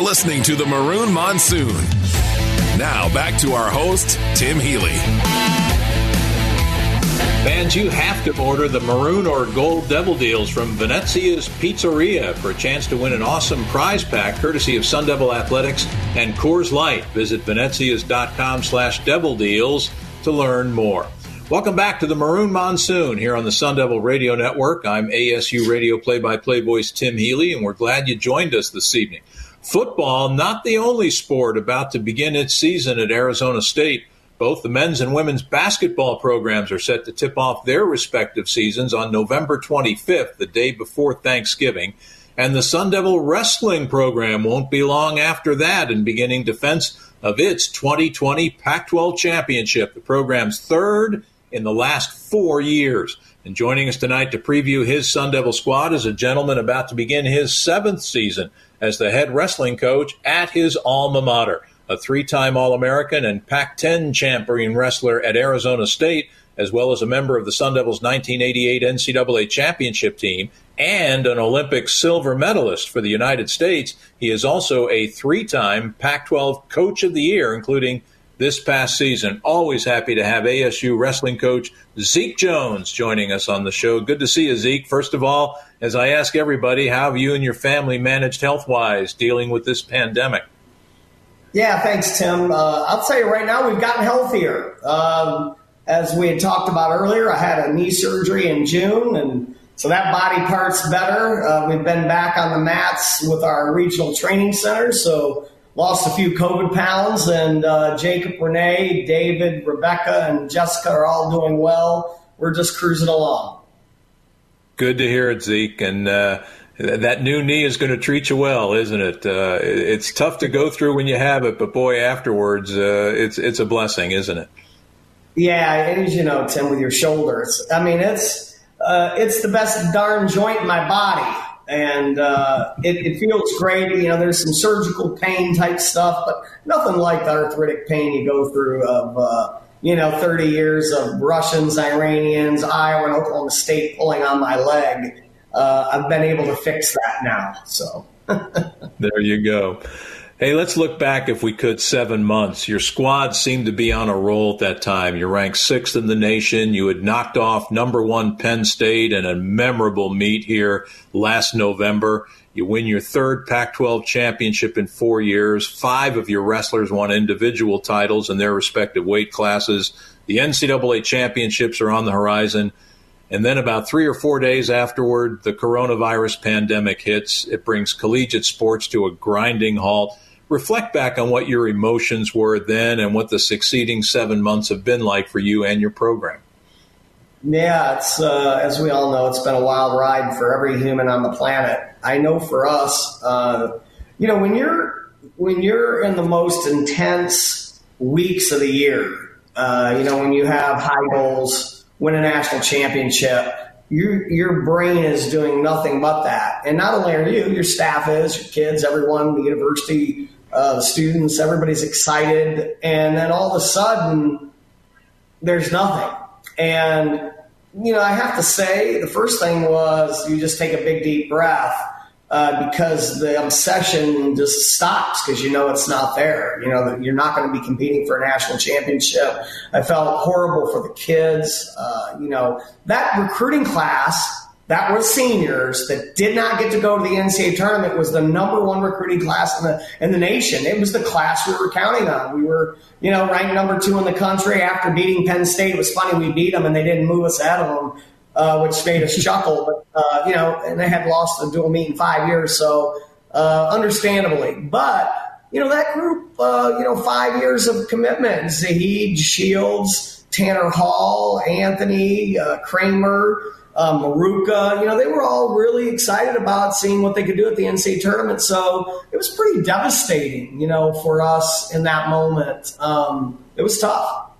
You're listening to the Maroon Monsoon. Now back to our host, Tim Healy. Fans, you have to order the maroon or gold devil deals from Venezia's Pizzeria for a chance to win an awesome prize pack courtesy of Sun Devil Athletics and Coors Light. Visit venezias.com slash devil deals to learn more. Welcome back to the Maroon Monsoon here on the Sun Devil Radio Network. I'm ASU Radio play-by-play voice Tim Healy, and we're glad you joined us this evening. Football, not the only sport about to begin its season at Arizona State. Both the men's and women's basketball programs are set to tip off their respective seasons on November 25th, the day before Thanksgiving. And the Sun Devil wrestling program won't be long after that in beginning defense of its 2020 Pac 12 championship, the program's third in the last four years. And joining us tonight to preview his Sun Devil squad is a gentleman about to begin his seventh season as the head wrestling coach at his alma mater a three time All American and Pac 10 champion wrestler at Arizona State, as well as a member of the Sun Devils' 1988 NCAA championship team and an Olympic silver medalist for the United States. He is also a three time Pac 12 Coach of the Year, including this past season. Always happy to have ASU wrestling coach Zeke Jones joining us on the show. Good to see you, Zeke. First of all, as I ask everybody, how have you and your family managed health wise dealing with this pandemic? Yeah, thanks, Tim. Uh, I'll tell you right now, we've gotten healthier. Um, as we had talked about earlier, I had a knee surgery in June, and so that body part's better. Uh, we've been back on the mats with our regional training center, so lost a few COVID pounds, and uh, Jacob, Renee, David, Rebecca, and Jessica are all doing well. We're just cruising along. Good to hear it, Zeke, and uh, that new knee is going to treat you well, isn't it? Uh, it's tough to go through when you have it, but boy, afterwards, uh, it's it's a blessing, isn't it? Yeah, as you know, Tim, with your shoulders. I mean, it's uh, it's the best darn joint in my body, and uh, it, it, feels great. You know, there's some surgical pain type stuff, but nothing like the arthritic pain you go through of. Uh, you know, 30 years of Russians, Iranians, Iowa, and Oklahoma State pulling on my leg uh, I've been able to fix that now. So there you go. Hey, let's look back, if we could, seven months. Your squad seemed to be on a roll at that time. You ranked sixth in the nation. You had knocked off number one Penn State in a memorable meet here last November. You win your third Pac 12 championship in four years. Five of your wrestlers won individual titles in their respective weight classes. The NCAA championships are on the horizon. And then about three or four days afterward, the coronavirus pandemic hits. It brings collegiate sports to a grinding halt. Reflect back on what your emotions were then and what the succeeding seven months have been like for you and your program. Yeah, it's uh, as we all know, it's been a wild ride for every human on the planet. I know for us, uh, you know, when you're when you're in the most intense weeks of the year, uh, you know, when you have high goals win a national championship, your your brain is doing nothing but that. And not only are you, your staff is, your kids, everyone, the university, uh, the students, everybody's excited. And then all of a sudden, there's nothing. And you know, I have to say, the first thing was you just take a big deep breath uh, because the obsession just stops because you know it's not there. You know you're not going to be competing for a national championship. I felt horrible for the kids. Uh, you know that recruiting class that was seniors that did not get to go to the NCAA tournament was the number one recruiting class in the in the nation. It was the class we were counting on. We were, you know, ranked number two in the country after beating Penn State. It was funny we beat them and they didn't move us ahead of them uh, which made us chuckle. But uh, you know, and they had lost the dual meet in five years, so uh, understandably. But you know, that group, uh, you know, five years of commitment: Zahid, Shields, Tanner Hall, Anthony, uh, Kramer. Um, Maruka, you know, they were all really excited about seeing what they could do at the NCAA tournament. So it was pretty devastating, you know, for us in that moment. Um, it was tough.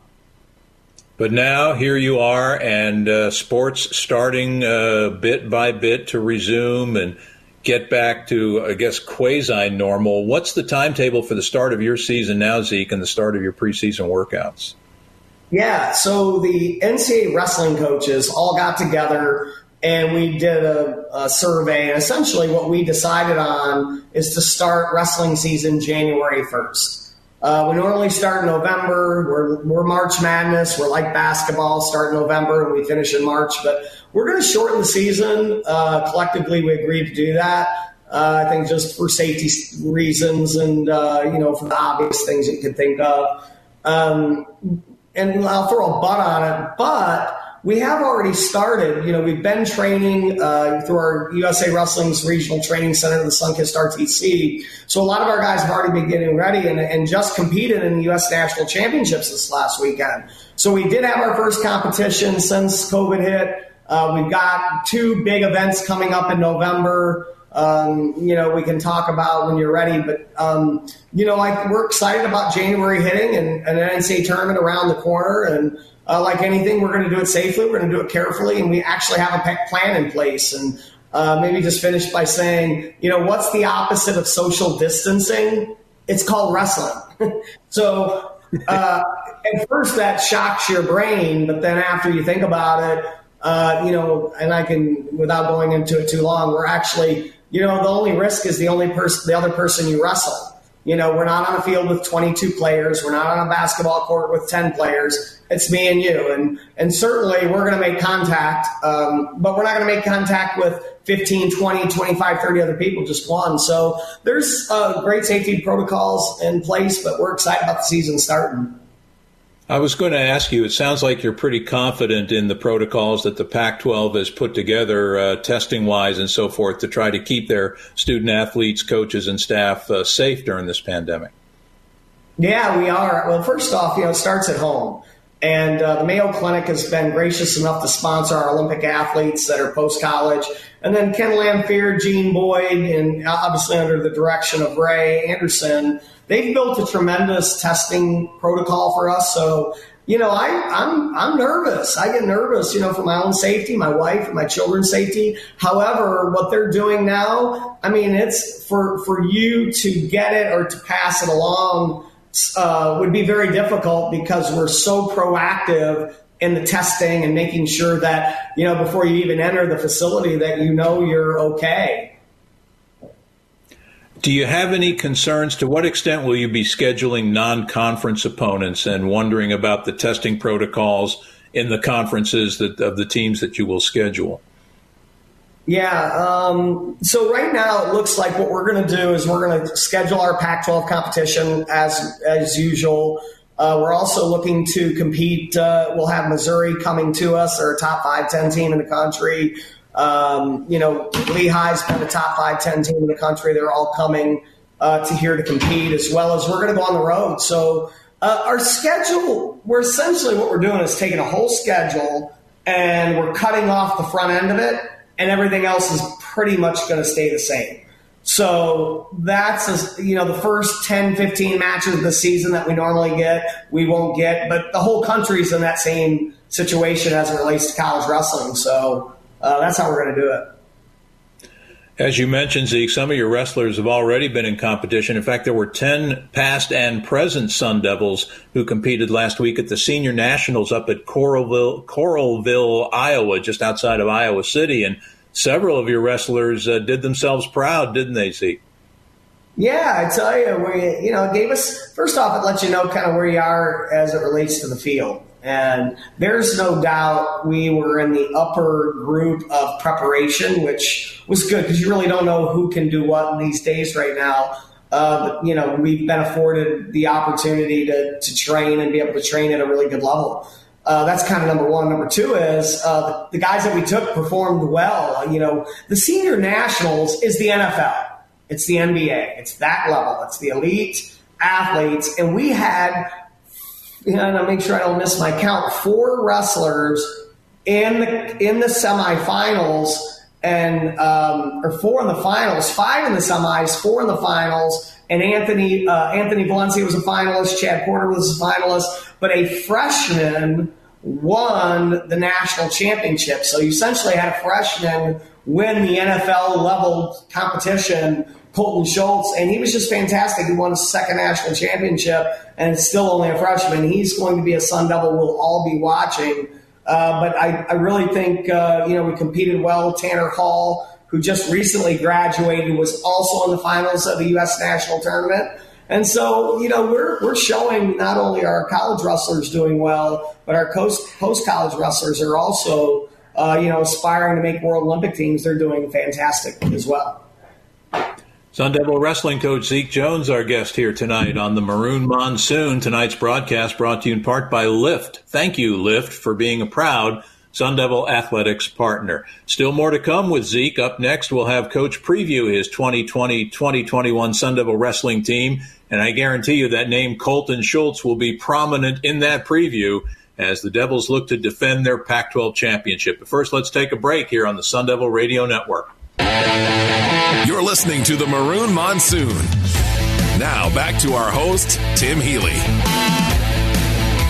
But now here you are, and uh, sports starting uh, bit by bit to resume and get back to, I guess, quasi normal. What's the timetable for the start of your season now, Zeke, and the start of your preseason workouts? Yeah, so the NCAA wrestling coaches all got together and we did a, a, survey. And essentially, what we decided on is to start wrestling season January 1st. Uh, we normally start in November. We're, we're March Madness. We're like basketball, start in November and we finish in March. But we're going to shorten the season. Uh, collectively, we agreed to do that. Uh, I think just for safety reasons and, uh, you know, for the obvious things you could think of. Um, and I'll throw a butt on it, but we have already started. You know, we've been training uh, through our USA Wrestling's regional training center, the Sunkist RTC. So a lot of our guys have already been getting ready and, and just competed in the U.S. National Championships this last weekend. So we did have our first competition since COVID hit. Uh, we've got two big events coming up in November. Um, you know, we can talk about when you're ready, but um, you know, like we're excited about January hitting and, and an NCAA tournament around the corner, and uh, like anything, we're going to do it safely. We're going to do it carefully, and we actually have a plan in place. And uh, maybe just finish by saying, you know, what's the opposite of social distancing? It's called wrestling. so uh, at first that shocks your brain, but then after you think about it, uh, you know, and I can, without going into it too long, we're actually, you know, the only risk is the only person, the other person you wrestle. You know, we're not on a field with 22 players. We're not on a basketball court with 10 players. It's me and you. And, and certainly we're going to make contact, um, but we're not going to make contact with 15, 20, 25, 30 other people, just one. So there's uh, great safety protocols in place, but we're excited about the season starting. I was going to ask you, it sounds like you're pretty confident in the protocols that the Pac 12 has put together, uh, testing wise and so forth, to try to keep their student athletes, coaches, and staff uh, safe during this pandemic. Yeah, we are. Well, first off, you know, it starts at home. And uh, the Mayo Clinic has been gracious enough to sponsor our Olympic athletes that are post college. And then Ken Lamphere, Jean Boyd, and obviously under the direction of Ray Anderson, they've built a tremendous testing protocol for us. So, you know, I, I'm I'm nervous. I get nervous, you know, for my own safety, my wife, and my children's safety. However, what they're doing now, I mean, it's for for you to get it or to pass it along uh, would be very difficult because we're so proactive in the testing and making sure that you know before you even enter the facility that you know you're okay. Do you have any concerns? To what extent will you be scheduling non-conference opponents and wondering about the testing protocols in the conferences that, of the teams that you will schedule? Yeah. Um, so right now it looks like what we're going to do is we're going to schedule our Pac-12 competition as as usual. Uh, we're also looking to compete. Uh, we'll have Missouri coming to us, a top five, 10 team in the country. Um, you know, Lehigh's been a top five, 10 team in the country. They're all coming uh, to here to compete, as well as we're going to go on the road. So uh, our schedule, we're essentially what we're doing is taking a whole schedule and we're cutting off the front end of it and everything else is pretty much going to stay the same. So that's, you know, the first 10, 15 matches of the season that we normally get, we won't get, but the whole country's in that same situation as it relates to college wrestling. So uh, that's how we're going to do it. As you mentioned, Zeke, some of your wrestlers have already been in competition. In fact, there were 10 past and present Sun Devils who competed last week at the Senior Nationals up at Coralville, Coralville Iowa, just outside of Iowa City. And several of your wrestlers uh, did themselves proud, didn't they, Zeke? Yeah, I tell you, we, you know, it gave us, first off, it lets you know kind of where you are as it relates to the field. And there's no doubt we were in the upper group of preparation, which was good because you really don't know who can do what these days right now. Uh, but, you know, we've been afforded the opportunity to, to train and be able to train at a really good level. Uh, that's kind of number one. Number two is uh, the, guys that we took performed well. You know, the senior nationals is the NFL. It's the NBA. It's that level. It's the elite athletes. And we had you know, to make sure I don't miss my count, four wrestlers in the in the semifinals and um, or four in the finals, five in the semis, four in the finals, and Anthony uh, Anthony Valencia was a finalist, Chad Porter was a finalist, but a freshman won the national championship. So you essentially had a freshman win the NFL level competition Colton Schultz, and he was just fantastic. He won a second national championship, and still only a freshman. He's going to be a Sun Devil. We'll all be watching. Uh, but I, I really think, uh, you know, we competed well. Tanner Hall, who just recently graduated, was also in the finals of the U.S. national tournament. And so, you know, we're, we're showing not only our college wrestlers doing well, but our post college wrestlers are also, uh, you know, aspiring to make World Olympic teams. They're doing fantastic as well. Sun Devil Wrestling coach Zeke Jones, our guest here tonight on the Maroon Monsoon. Tonight's broadcast brought to you in part by Lyft. Thank you, Lyft, for being a proud Sun Devil Athletics partner. Still more to come with Zeke. Up next, we'll have Coach preview his 2020 2021 Sun Devil Wrestling team. And I guarantee you that name Colton Schultz will be prominent in that preview as the Devils look to defend their Pac 12 championship. But first, let's take a break here on the Sun Devil Radio Network. You're listening to the Maroon Monsoon. Now back to our host, Tim Healy.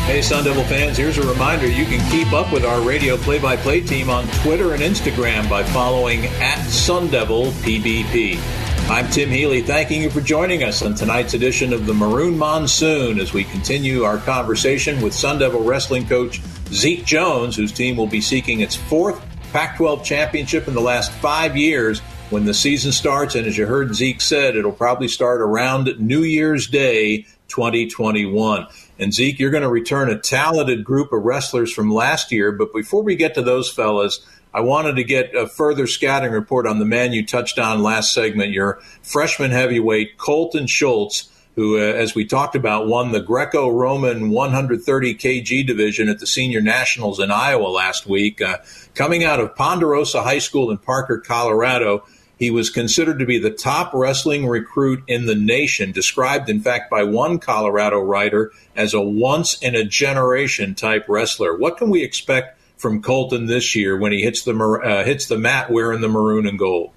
Hey, Sun Devil fans, here's a reminder you can keep up with our radio play by play team on Twitter and Instagram by following at Sun Devil PBP. I'm Tim Healy, thanking you for joining us on tonight's edition of the Maroon Monsoon as we continue our conversation with Sun Devil wrestling coach Zeke Jones, whose team will be seeking its fourth Pac 12 championship in the last five years when the season starts. And as you heard Zeke said, it'll probably start around New Year's Day 2021. And Zeke, you're going to return a talented group of wrestlers from last year. But before we get to those fellas, I wanted to get a further scouting report on the man you touched on last segment, your freshman heavyweight, Colton Schultz who, uh, as we talked about, won the Greco Roman 130 kg division at the Senior Nationals in Iowa last week. Uh, coming out of Ponderosa High School in Parker, Colorado, he was considered to be the top wrestling recruit in the nation, described, in fact, by one Colorado writer as a once in a generation type wrestler. What can we expect from Colton this year when he hits the uh, hits the mat wearing the maroon and gold?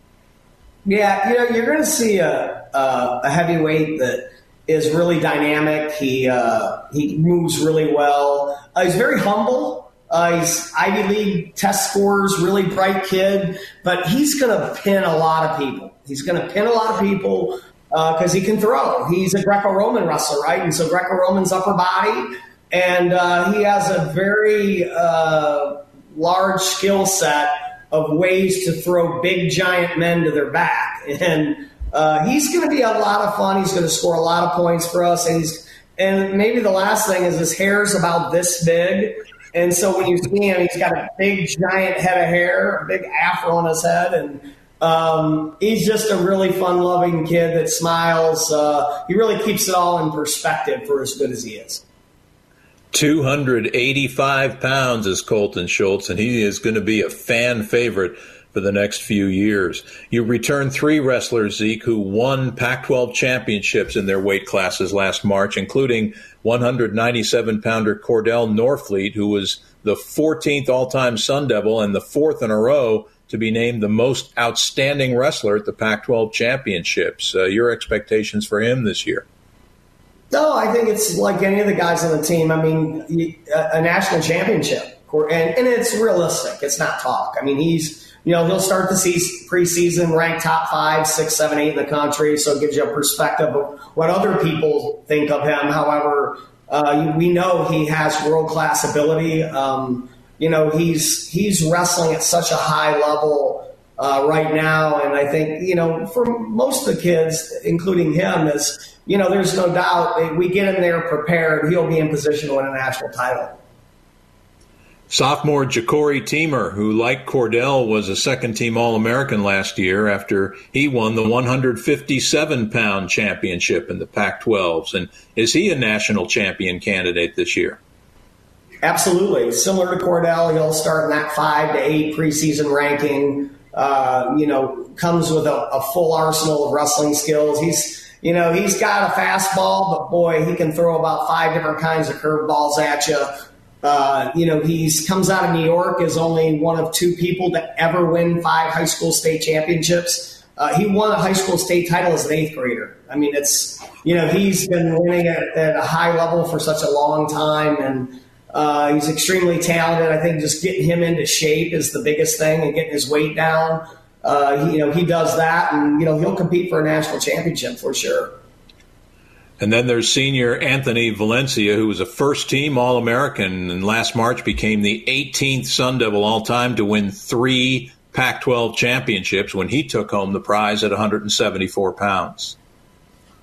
Yeah, you know, you're going to see a, a, a heavyweight that is really dynamic. He uh, he moves really well. Uh, he's very humble. Uh, he's Ivy League test scores, really bright kid, but he's going to pin a lot of people. He's going to pin a lot of people because uh, he can throw. He's a Greco-Roman wrestler, right? And so Greco-Roman's upper body, and uh, he has a very uh, large skill set of ways to throw big giant men to their back and uh, he's going to be a lot of fun. He's going to score a lot of points for us. And he's and maybe the last thing is his hair's about this big. And so when you see him, he's got a big, giant head of hair, a big afro on his head, and um, he's just a really fun-loving kid that smiles. Uh, he really keeps it all in perspective for as good as he is. 285 pounds is Colton Schultz, and he is going to be a fan favorite for the next few years. You return three wrestlers, Zeke, who won Pac 12 championships in their weight classes last March, including 197 pounder Cordell Norfleet, who was the 14th all time Sun Devil and the fourth in a row to be named the most outstanding wrestler at the Pac 12 championships. Uh, your expectations for him this year? No, I think it's like any of the guys on the team. I mean, a, national championship, and, and it's realistic. It's not talk. I mean, he's you know, he'll start the season, preseason ranked top five, six, seven, eight in the country. So it gives you a perspective of what other people think of him. However, uh, we know he has world class ability. Um, you know, he's he's wrestling at such a high level uh, right now, and I think you know for most of the kids, including him, is you know, there's no doubt we get him there prepared. He'll be in position to win a national title. Sophomore Jacori Teemer, who, like Cordell, was a second team All American last year after he won the 157 pound championship in the Pac 12s. And is he a national champion candidate this year? Absolutely. Similar to Cordell, he'll start in that five to eight preseason ranking. Uh, you know, comes with a, a full arsenal of wrestling skills. He's, you know, he's got a fastball, but boy, he can throw about five different kinds of curveballs at you. Uh, you know, he's comes out of New York as only one of two people to ever win five high school state championships. Uh, he won a high school state title as an eighth grader. I mean, it's you know he's been winning at, at a high level for such a long time, and uh, he's extremely talented. I think just getting him into shape is the biggest thing, and getting his weight down. Uh, he, you know, he does that, and you know he'll compete for a national championship for sure. And then there's senior Anthony Valencia, who was a first team All American and last March became the 18th Sun Devil all time to win three Pac 12 championships when he took home the prize at 174 pounds.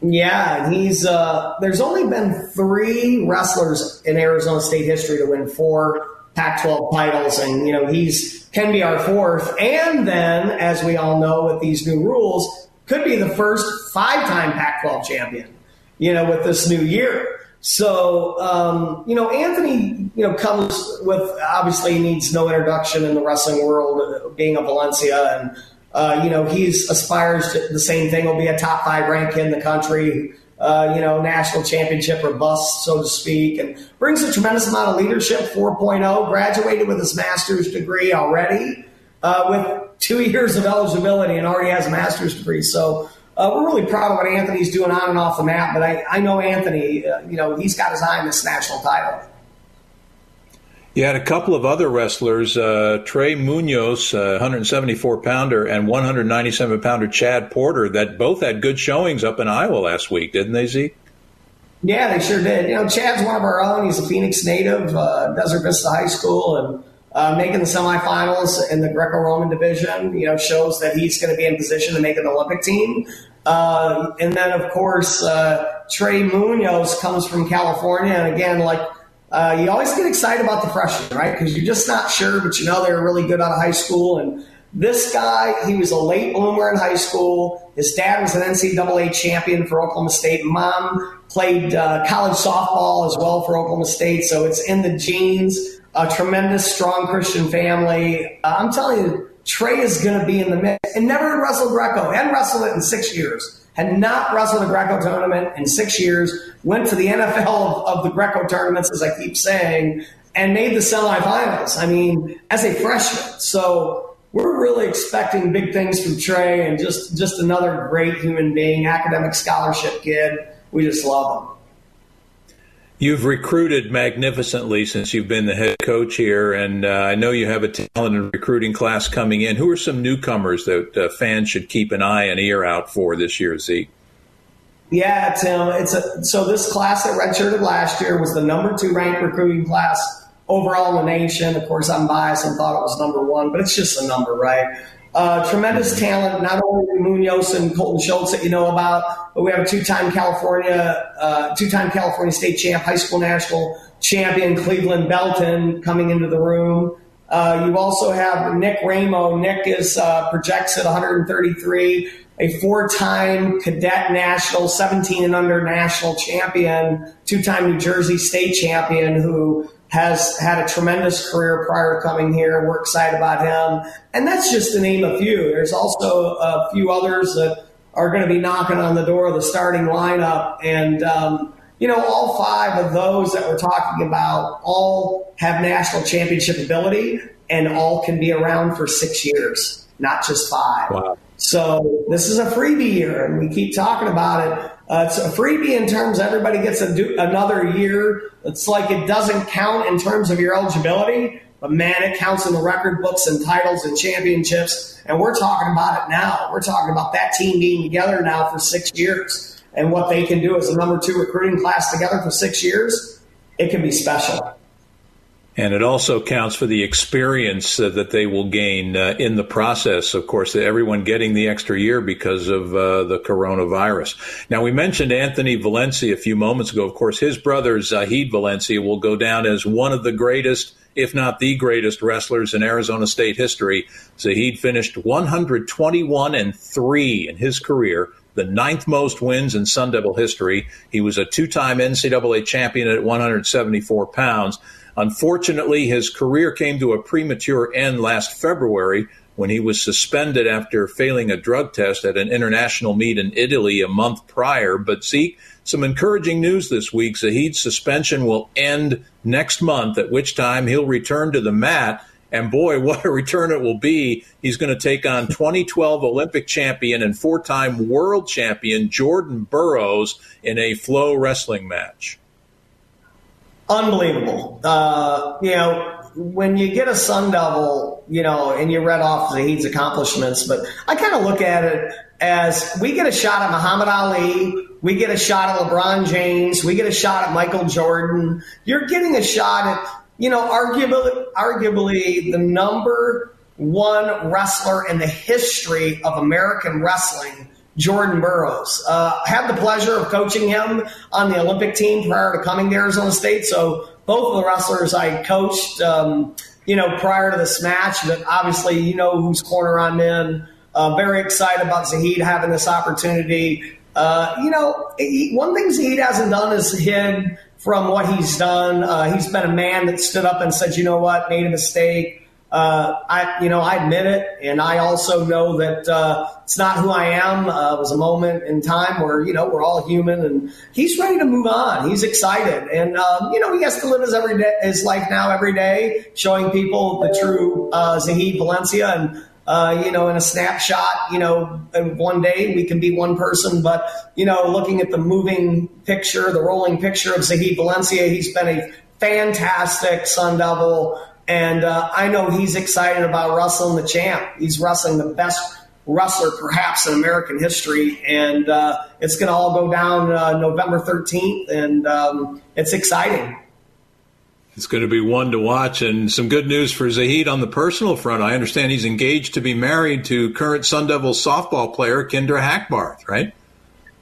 Yeah, he's uh, there's only been three wrestlers in Arizona State history to win four Pac-12 titles, and you know he's can be our fourth, and then as we all know with these new rules, could be the first five-time Pac-12 champion. You know, with this new year. So, um, you know, Anthony, you know, comes with obviously needs no introduction in the wrestling world, being a Valencia, and uh, you know, he's aspires to the same thing. Will be a top five rank in the country. Uh, you know, national championship or bust, so to speak, and brings a tremendous amount of leadership. 4.0, graduated with his master's degree already, uh, with two years of eligibility, and already has a master's degree. So uh, we're really proud of what Anthony's doing on and off the map. But I, I know Anthony, uh, you know, he's got his eye on this national title. You had a couple of other wrestlers, uh, Trey Munoz, uh, 174 pounder, and 197 pounder Chad Porter, that both had good showings up in Iowa last week, didn't they, Zeke? Yeah, they sure did. You know, Chad's one of our own. He's a Phoenix native, uh, Desert Vista High School, and uh, making the semifinals in the Greco-Roman division. You know, shows that he's going to be in position to make an Olympic team. Uh, and then, of course, uh, Trey Munoz comes from California, and again, like uh, you always get excited about the freshmen, right? Because you're just not sure, but you know they're really good out of high school. And this guy, he was a late bloomer in high school. His dad was an NCAA champion for Oklahoma State. Mom played uh, college softball as well for Oklahoma State, so it's in the genes. A tremendous, strong Christian family. Uh, I'm telling you, Trey is going to be in the mix. And never wrestled Greco. Hadn't wrestled it in six years had not wrestled a Greco tournament in six years, went to the NFL of, of the Greco tournaments, as I keep saying, and made the semifinals. I mean, as a freshman. So we're really expecting big things from Trey and just, just another great human being, academic scholarship kid. We just love him. You've recruited magnificently since you've been the head coach here, and uh, I know you have a talented recruiting class coming in. Who are some newcomers that uh, fans should keep an eye and ear out for this year, Zeke? Yeah, Tim. It's a, so this class that redshirted last year was the number two ranked recruiting class overall in the nation. Of course, I'm biased and thought it was number one, but it's just a number, right? Uh, tremendous talent, not only Munoz and Colton Schultz that you know about, but we have a two-time California, uh, two-time California state champ, high school national champion Cleveland Belton coming into the room. Uh, you also have Nick Ramo. Nick is uh, projects at 133, a four-time cadet national, 17 and under national champion, two-time New Jersey state champion who has had a tremendous career prior to coming here. We're excited about him. And that's just to name a few. There's also a few others that are going to be knocking on the door of the starting lineup. And, um, you know, all five of those that we're talking about all have national championship ability and all can be around for six years, not just five. Wow. So this is a freebie year, and we keep talking about it. Uh, it's a freebie in terms everybody gets do, another year. It's like it doesn't count in terms of your eligibility, but man, it counts in the record books and titles and championships. And we're talking about it now. We're talking about that team being together now for six years and what they can do as a number two recruiting class together for six years. It can be special. And it also counts for the experience uh, that they will gain uh, in the process. Of course, everyone getting the extra year because of uh, the coronavirus. Now, we mentioned Anthony Valencia a few moments ago. Of course, his brother Zahid Valencia will go down as one of the greatest, if not the greatest, wrestlers in Arizona State history. Zahid finished 121 and three in his career the ninth most wins in Sun Devil history. He was a two time NCAA champion at 174 pounds. Unfortunately, his career came to a premature end last February when he was suspended after failing a drug test at an international meet in Italy a month prior. But Zeke, some encouraging news this week. Zahid's suspension will end next month, at which time he'll return to the mat. And boy, what a return it will be. He's going to take on 2012 Olympic champion and four time world champion Jordan Burroughs in a FloWrestling match unbelievable. Uh, you know, when you get a Sun Devil, you know, and you read off Zahid's accomplishments, but I kind of look at it as we get a shot at Muhammad Ali, we get a shot at LeBron James, we get a shot at Michael Jordan. You're getting a shot at, you know, arguably, arguably the number one wrestler in the history of American wrestling, Jordan Burroughs. Uh, had the pleasure of coaching him on the Olympic team prior to coming to Arizona State. So both of the wrestlers I coached, um, you know, prior to this match, but obviously you know whose corner I'm in. Uh, very excited about Zahid having this opportunity. Uh, you know, he, one thing Zahid hasn't done is hid from what he's done. Uh, he's been a man that stood up and said, you know what, made a mistake. Uh, I, you know, I admit it, and I also know that uh, it's not who I am. Uh, it was a moment in time where you know we're all human, and he's ready to move on. He's excited, and um, you know he has to live his every day, his life now every day, showing people the true uh, Zahid Valencia, and uh, you know, in a snapshot, you know, in one day we can be one person, but, you know, looking at the moving picture, the rolling picture of Zahid Valencia, he's been a fantastic Sun Devil. And uh, I know he's excited about wrestling the champ. He's wrestling the best wrestler perhaps in American history. And uh, it's going to all go down uh, November 13th. And um, it's exciting. It's going to be one to watch. And some good news for Zahid on the personal front. I understand he's engaged to be married to current Sun Devils softball player Kendra Hackbarth, right?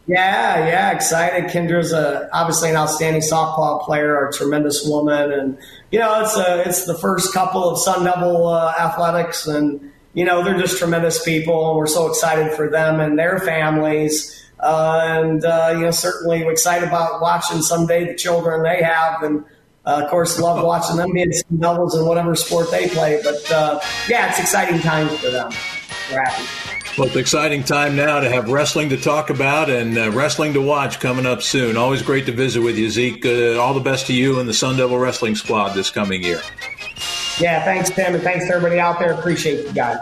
Yeah, yeah, excited. Kendra's a, obviously an outstanding softball player, a tremendous woman, and you know it's a, it's the first couple of Sun Devil uh, athletics, and you know they're just tremendous people, and we're so excited for them and their families, uh, and uh, you know certainly we're excited about watching someday the children they have, and uh, of course, love watching them being Sun Devils in whatever sport they play. But uh, yeah, it's exciting times for them. We're happy. Well, it's exciting time now to have wrestling to talk about and uh, wrestling to watch coming up soon. Always great to visit with you, Zeke. Uh, all the best to you and the Sun Devil Wrestling Squad this coming year. Yeah, thanks, Tim, and thanks to everybody out there. Appreciate you guys.